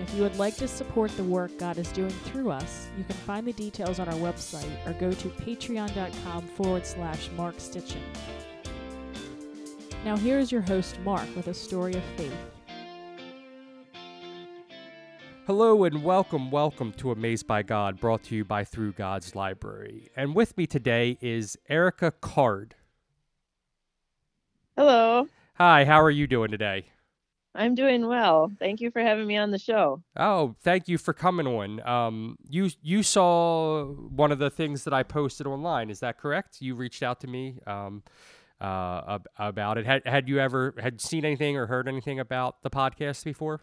And if you would like to support the work God is doing through us, you can find the details on our website or go to patreon.com forward slash Mark Stitchin. Now, here is your host, Mark, with a story of faith. Hello and welcome, welcome to Amazed by God, brought to you by Through God's Library. And with me today is Erica Card. Hello. Hi, how are you doing today? I'm doing well. Thank you for having me on the show. Oh, thank you for coming on. Um, you you saw one of the things that I posted online. Is that correct? You reached out to me um, uh, about it. Had had you ever had seen anything or heard anything about the podcast before?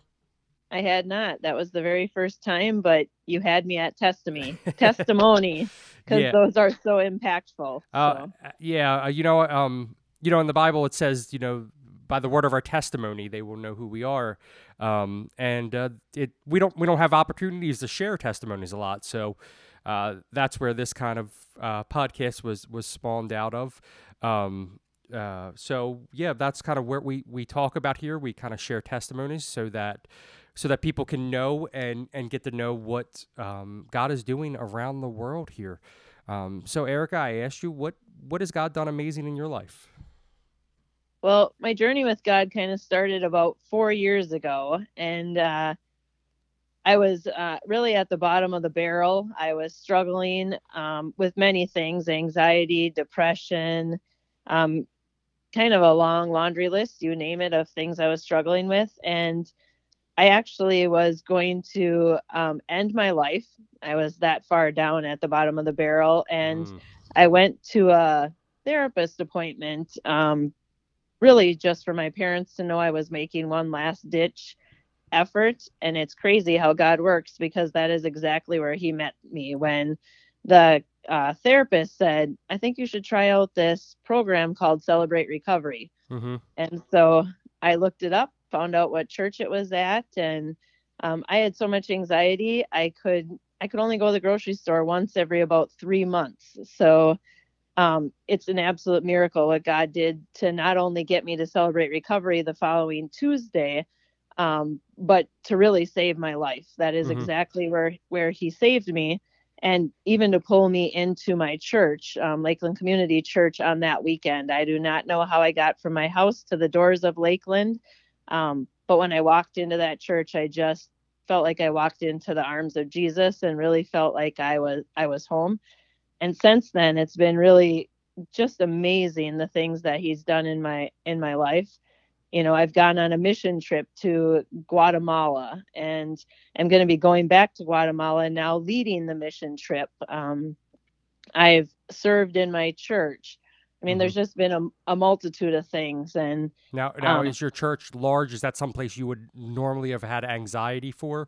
I had not. That was the very first time, but you had me at testimony, testimony, because Yeah. those are so impactful. Uh, yeah, uh, you know, um, you know, in the Bible it says, you know, by the word of our testimony, they will know who we are. Um, and uh, it we don't we don't have opportunities to share testimonies a lot, so uh, that's where this kind of uh, podcast was was spawned out of. Um, uh, so yeah, that's kind of where we we talk about here. We kind of share testimonies so that so that people can know and and get to know what um, God is doing around the world here. Um, so Erica, I asked you what what has God done amazing in your life? Well, my journey with God kind of started about four years ago, and uh, I was uh, really at the bottom of the barrel. I was struggling um, with many things anxiety, depression, um, kind of a long laundry list, you name it, of things I was struggling with. And I actually was going to um, end my life. I was that far down at the bottom of the barrel, and Mm, I went to a therapist appointment, um, really just for my parents to know I was making one last ditch effort. And it's crazy how God works because that is exactly where He met me when the uh, therapist said, I think you should try out this program called Celebrate Recovery. Mm-hmm. And so I looked it up, found out what church it was at, and um, I had so much anxiety I could I could only go to the grocery store once every about three months. So um, it's an absolute miracle what God did to not only get me to celebrate recovery the following Tuesday, um, but to really save my life. That is Mhm. exactly where where He saved me, and even to pull me into my church, um, Lakeland Community Church, on that weekend. I do not know how I got from my house to the doors of Lakeland, um, but when I walked into that church, I just felt like I walked into the arms of Jesus and really felt like I was I was home. And since then, it's been really just amazing the things that He's done in my in my life. You know, I've gone on a mission trip to Guatemala, and I'm going to be going back to Guatemala now, leading the mission trip. Um, I've served in my church. I mean, Mhm. there's just been a, a multitude of things, and Now, now Um, is your church large? Is that someplace you would normally have had anxiety for?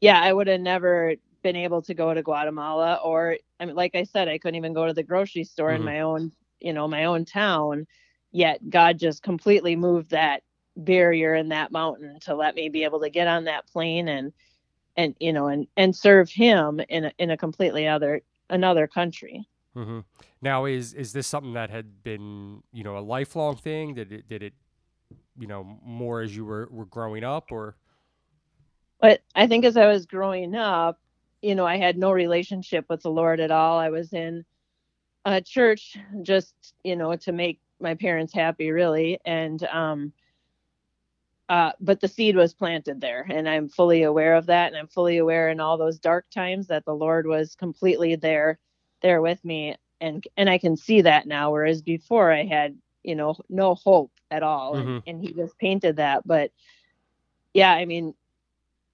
yeah, I would have never been able to go to Guatemala, or I mean, like I said, I couldn't even go to the grocery store Mhm. in my own, you know, my own town. Yet God just completely moved that barrier in that mountain to let me be able to get on that plane and, and you know, and and serve Him in a, in a completely other another country. hmm Now, is is this something that had been you know a lifelong thing? Did it did it you know more as you were were growing up, or But I think as I was growing up, you know, I had no relationship with the Lord at all. I was in a church just, you know, to make my parents happy, really. And, um, uh, but the seed was planted there, and I'm fully aware of that. And I'm fully aware in all those dark times that the Lord was completely there, there with me. And, and I can see that now, whereas before I had, you know, no hope at all. Mhm. And, and he just painted that. But yeah, I mean,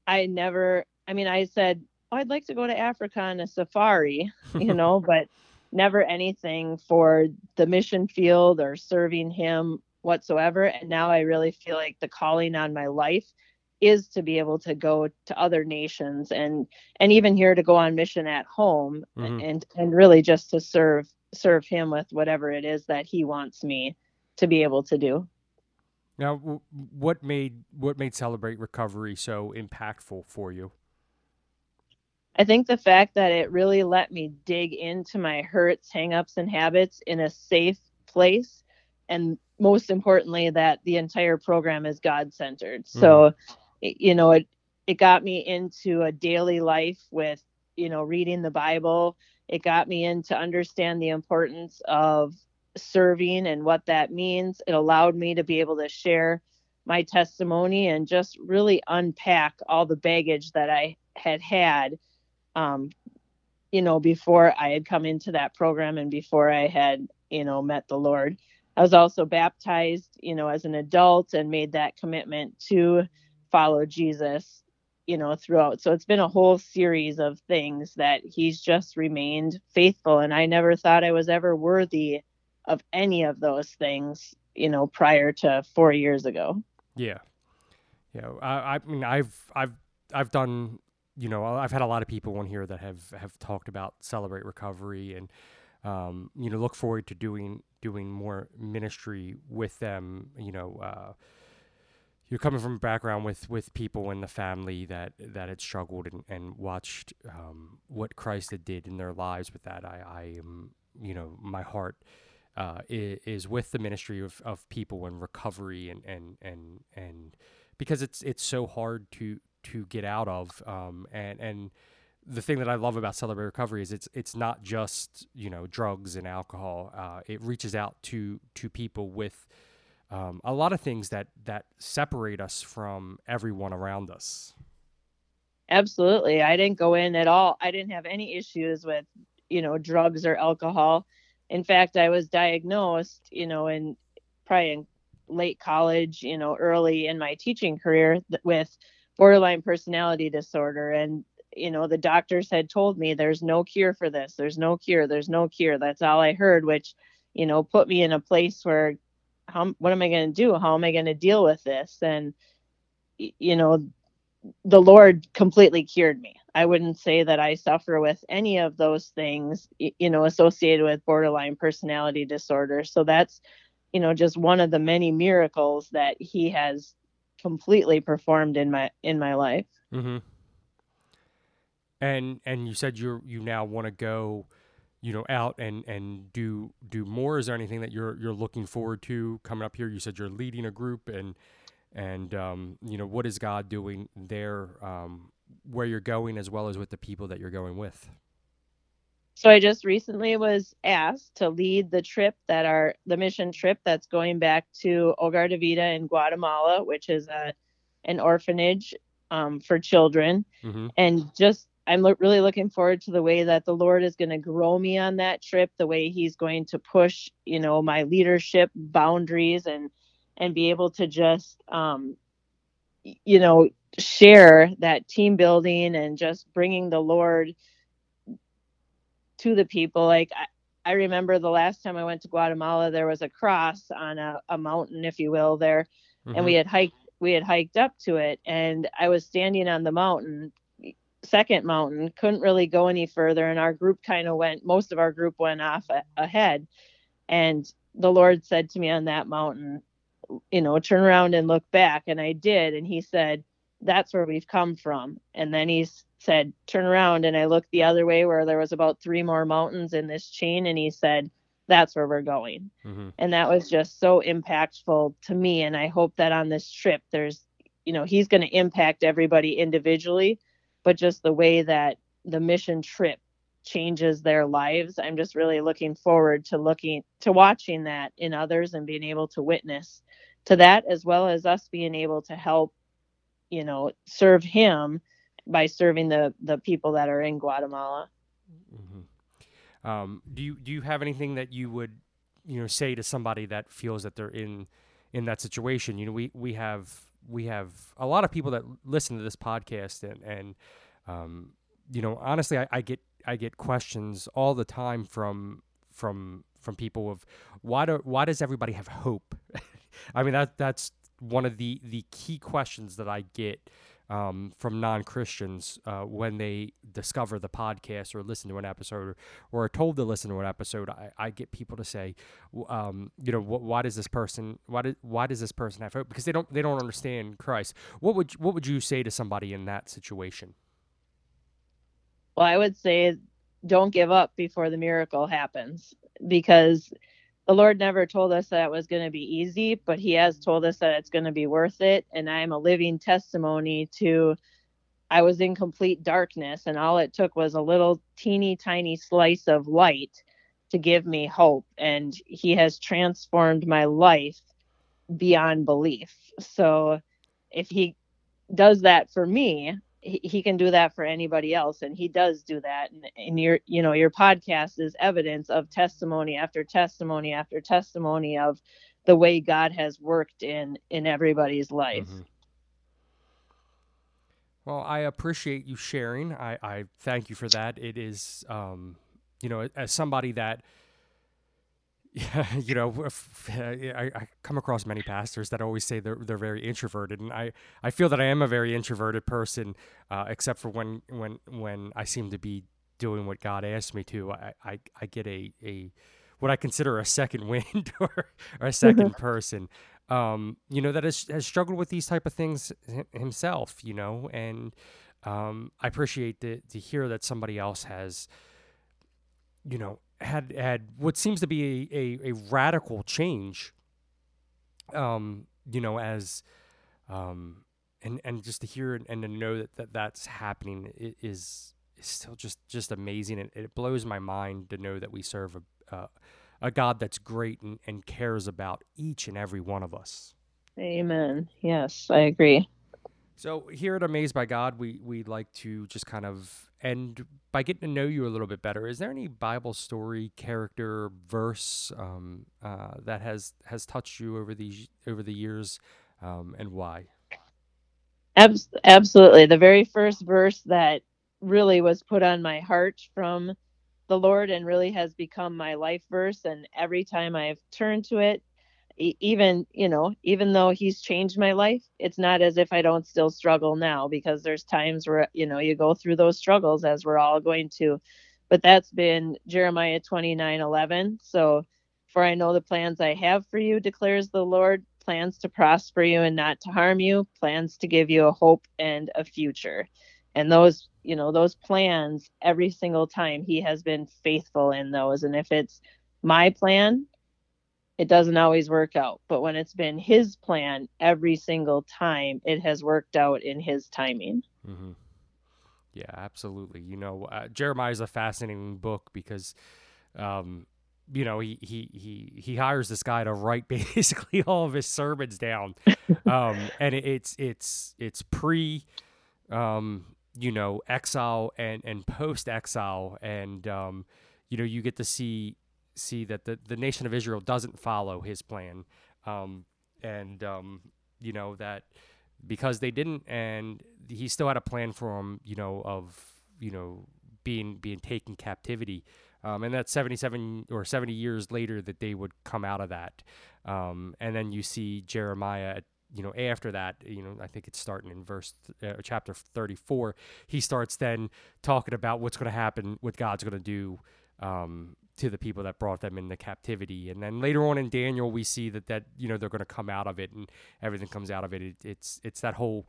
I never, I mean, I said, oh, I'd like to go to Africa on a safari, you know, but never anything for the mission field or serving him whatsoever. And now I really feel like the calling on my life is to be able to go to other nations and and even here to go on mission at home Mhm. and and really just to serve serve him with whatever it is that he wants me to be able to do Now, what made what made Celebrate Recovery so impactful for you? I think the fact that it really let me dig into my hurts, hangups, and habits in a safe place, and most importantly, that the entire program is God centered. Mm-hmm. So, you know, it it got me into a daily life with you know reading the Bible. It got me in to understand the importance of serving and what that means. It allowed me to be able to share my testimony and just really unpack all the baggage that I had had um, you know, before I had come into that program and before I had, you know, met the Lord. I was also baptized, you know, as an adult and made that commitment to follow Jesus, you know, throughout. So it's been a whole series of things that he's just remained faithful. And I never thought I was ever worthy of any of those things, you know, prior to four years ago. Yeah, yeah. I, I mean, I've I've I've done. You know, I've had a lot of people on here that have have talked about celebrate recovery and um, you know look forward to doing doing more ministry with them. You know, uh, you're coming from a background with with people in the family that that had struggled and, and watched um, what Christ had did in their lives with that. I, I am, you know, my heart uh, is, is with the ministry of, of people in recovery and, and, and, and because it's, it's so hard to, to get out of. Um, and, and the thing that I love about Celebrate Recovery is it's, it's not just, you know, drugs and alcohol. Uh, it reaches out to, to people with, um, a lot of things that, that separate us from everyone around us. Absolutely. I didn't go in at all. I didn't have any issues with, you know, drugs or alcohol. In fact, I was diagnosed, you know, in probably in late college, you know, early in my teaching career th- with borderline personality disorder. And, you know, the doctors had told me there's no cure for this. There's no cure. There's no cure. That's all I heard, which, you know, put me in a place where, how, what am I going to do? How am I going to deal with this? And, you know, the Lord completely cured me. I wouldn't say that I suffer with any of those things, you know, associated with borderline personality disorder. So that's, you know, just one of the many miracles that he has completely performed in my in my life. Mm-hmm. And and you said you you now want to go, you know, out and and do do more. Is there anything that you're you're looking forward to coming up here? You said you're leading a group and and um, you know what is God doing there, um, where you're going as well as with the people that you're going with. So I just recently was asked to lead the trip that are the mission trip that's going back to Hogar de Vida in Guatemala, which is a an orphanage um, for children. Mm-hmm. and just I'm lo- really looking forward to the way that the Lord is going to grow me on that trip, the way He's going to push, you know, my leadership boundaries and and be able to just, um, you know, share that team building and just bringing the Lord to the people. Like I, I remember the last time I went to Guatemala, there was a cross on a, a mountain, if you will, there. And mm-hmm. we had hiked we had hiked up to it and i was standing on the mountain second mountain couldn't really go any further and our group kind of went most of our group went off a- ahead. And the lord said to me on that mountain you know turn around and look back. And i did and he said that's where we've come from. And then he said turn around. And i looked the other way where there was about three more mountains in this chain and he said that's where we're going. Mm-hmm. and that was just so impactful to me and i hope that on this trip there's you know he's going to impact everybody individually but just the way that the mission trip changes their lives i'm just really looking forward to looking to watching that in others and being able to witness to that as well as us being able to help you know serve him by serving the the people that are in guatemala Mm-hmm. Um, do you do you have anything that you would you know say to somebody that feels that they're in in that situation? You know, we we have we have a lot of people that listen to this podcast and and um, you know honestly I, I get I get questions all the time from from from people of why do why does everybody have hope? I mean that that's one of the the key questions that I get um, from non Christians uh, when they discover the podcast or listen to an episode or, or are told to listen to an episode. I, I get people to say, um, you know, wh- why does this person why do, why does this person have hope? Because they don't they don't understand Christ. What would what would you say to somebody in that situation? Well, I would say don't give up before the miracle happens because the Lord never told us that it was going to be easy, but He has told us that it's going to be worth it. And I'm a living testimony to I was in complete darkness, and all it took was a little teeny tiny slice of light to give me hope. And He has transformed my life beyond belief. So if He does that for me, he, can do that for anybody else and he does do that. And, and your you know your podcast is evidence of testimony after testimony after testimony of the way god has worked in in everybody's life. Mm-hmm. well i appreciate you sharing. I i thank you for that. It is um you know as somebody that yeah, you know, I, I, come across many pastors that always say they're they're very introverted, and I, I feel that I am a very introverted person, uh, except for when when when I seem to be doing what God asked me to. I I, I get a a what I consider a second wind or, or a 2nd mm-hmm. person, um, you know, that has has struggled with these type of things himself, you know, and um, I appreciate to to hear that somebody else has, you know, had had what seems to be a, a, a radical change um you know as um and and just to hear and to know that, that that's happening is is still just just amazing and it blows my mind to know that we serve a uh, a God that's great and, and cares about each and every one of us. Amen. Yes, I agree. So here at Amazed by God, we we like to just kind of end by getting to know you a little bit better. Is there any Bible story, character, verse um, uh, that has has touched you over the over the years, um, and why? absolutely, the very first verse that really was put on my heart from the Lord and really has become my life verse. And every time I've turned to it, even you know even though he's changed my life it's not as if i don't still struggle now because there's times where you know you go through those struggles as we're all going to. But that's been jeremiah 29 11 so for i know the plans i have for you declares the lord plans to prosper you and not to harm you plans to give you a hope and a future. And those you know those plans every single time he has been faithful in those. And if it's my plan it doesn't always work out. But when it's been his plan every single time, it has worked out in his timing. Mm-hmm. Yeah, absolutely. You know, uh, Jeremiah is a fascinating book because, um, you know, he, he he he hires this guy to write basically all of his sermons down, um, and it, it's it's it's pre, um, you know, exile and and post exile, and um, you know, you get to see see that the, the nation of Israel doesn't follow his plan. Um, and, um, you know, that because they didn't, and he still had a plan for them, you know, of, you know, being, being taken captivity. Um, and that's 77 or 70 years later that they would come out of that. Um, and then you see Jeremiah you know after that you know i think it's starting in verse uh, chapter 34 he starts then talking about what's going to happen what god's going to do um, to the people that brought them into captivity. And then later on in Daniel, we see that that you know they're going to come out of it, and everything comes out of it. it. It's it's that whole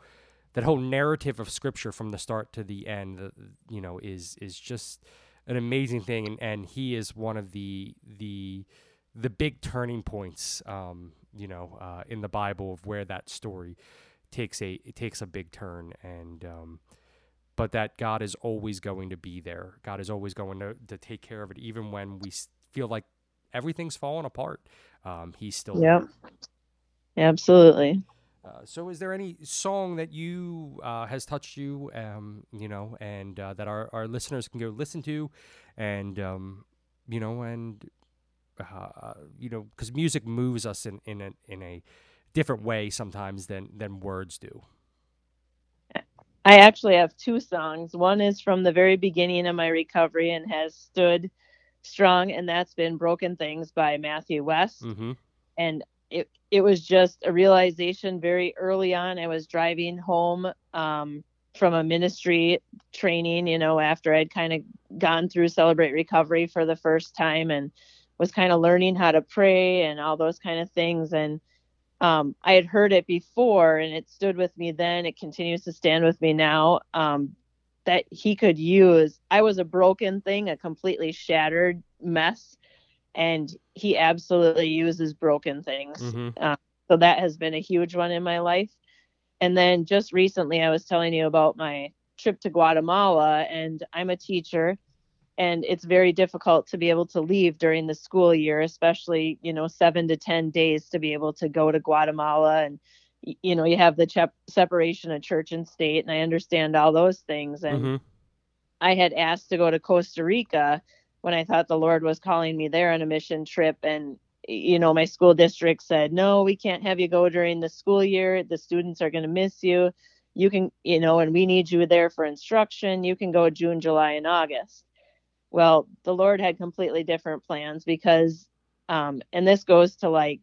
that whole narrative of Scripture from the start to the end. Uh, you know, is is just an amazing thing, and, and he is one of the the the big turning points. Um, you know, uh, in the Bible of where that story takes a it takes a big turn and um, but that God is always going to be there. God is always going to, to take care of it, even when we feel like everything's falling apart. Um, he's still yep. there. Absolutely. Uh, so, is there any song that you uh, has touched you, um, you know, and uh, that our, our listeners can go listen to, and um, you know, and uh, you know, because music moves us in in a, in a different way sometimes than than words do. I actually have two songs. One is from the very beginning of my recovery and has stood strong, and that's been Broken Things by Matthew West. Mm-hmm. And it it was just a realization very early on. I was driving home um, from a ministry training, you know, after I'd kind of gone through Celebrate Recovery for the first time and was kind of learning how to pray and all those kind of things. And um, I had heard it before and it stood with me then. It continues to stand with me now. Um, that he could use. I was a broken thing, a completely shattered mess, and he absolutely uses broken things. Mm-hmm. Uh, so that has been a huge one in my life. And then just recently, I was telling you about my trip to Guatemala, and I'm a teacher, and it's very difficult to be able to leave during the school year, especially you know seven to ten days to be able to go to Guatemala, and you know you have the chep- separation of church and state, and I understand all those things, and Mm-hmm. I had asked to go to Costa Rica when I thought the Lord was calling me there on a mission trip. And, you know, my school district said, no, we can't have you go during the school year. The students are going to miss you. You can, you know, and we need you there for instruction. You can go June, July, and August. Well, the Lord had completely different plans because, um, and this goes to like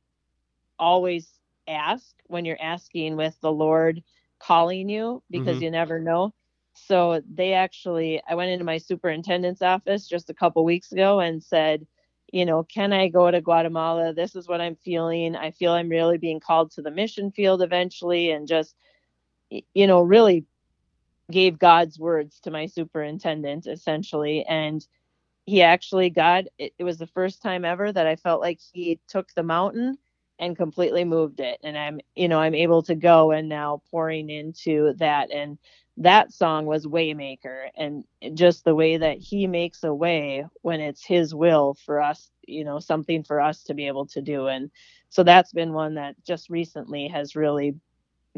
always ask when you're asking with the Lord calling you because Mhm. you never know. So they actually i went into my superintendent's office just a couple weeks ago and said you know can i go to guatemala? This is what i'm feeling. I feel i'm really being called to the mission field eventually and just you know really gave god's words to my superintendent essentially and he actually god it, it was the first time ever that i felt like he took the mountain and completely moved it. And i'm you know i'm able to go and now pouring into that. And that song was Way Maker. And just the way that he makes a way when it's his will for us you know something for us to be able to do. And so that's been one that just recently has really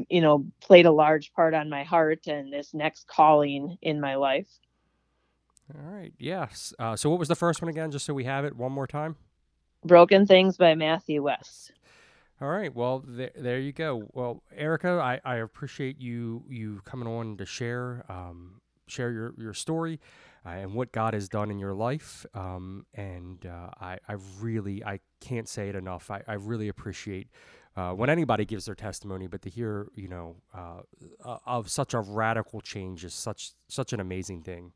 you know played a large part on my heart and this next calling in my life All right. Yes. Uh, so what was the first one again? Just so we have it one more time. broken things by matthew west All right. Well, there, there you go. Well, Erica, I, I appreciate you you coming on to share um, share your, your story uh, and what God has done in your life. Um, and uh, I, I really I can't say it enough. I, I really appreciate uh, when anybody gives their testimony, but to hear you know uh, uh, of such a radical change is such such an amazing thing.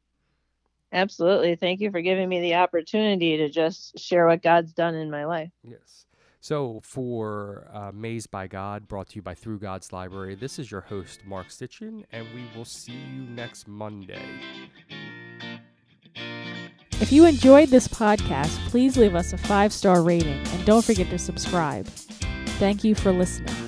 Absolutely thank you for giving me the opportunity to just share what god's done in my life Yes. So for uh, Mazed by God, brought to you by Through God's Library, this is your host, Mark Stitchin, and we will see you next Monday. If you enjoyed this podcast, please leave us a five star rating and don't forget to subscribe. Thank you for listening.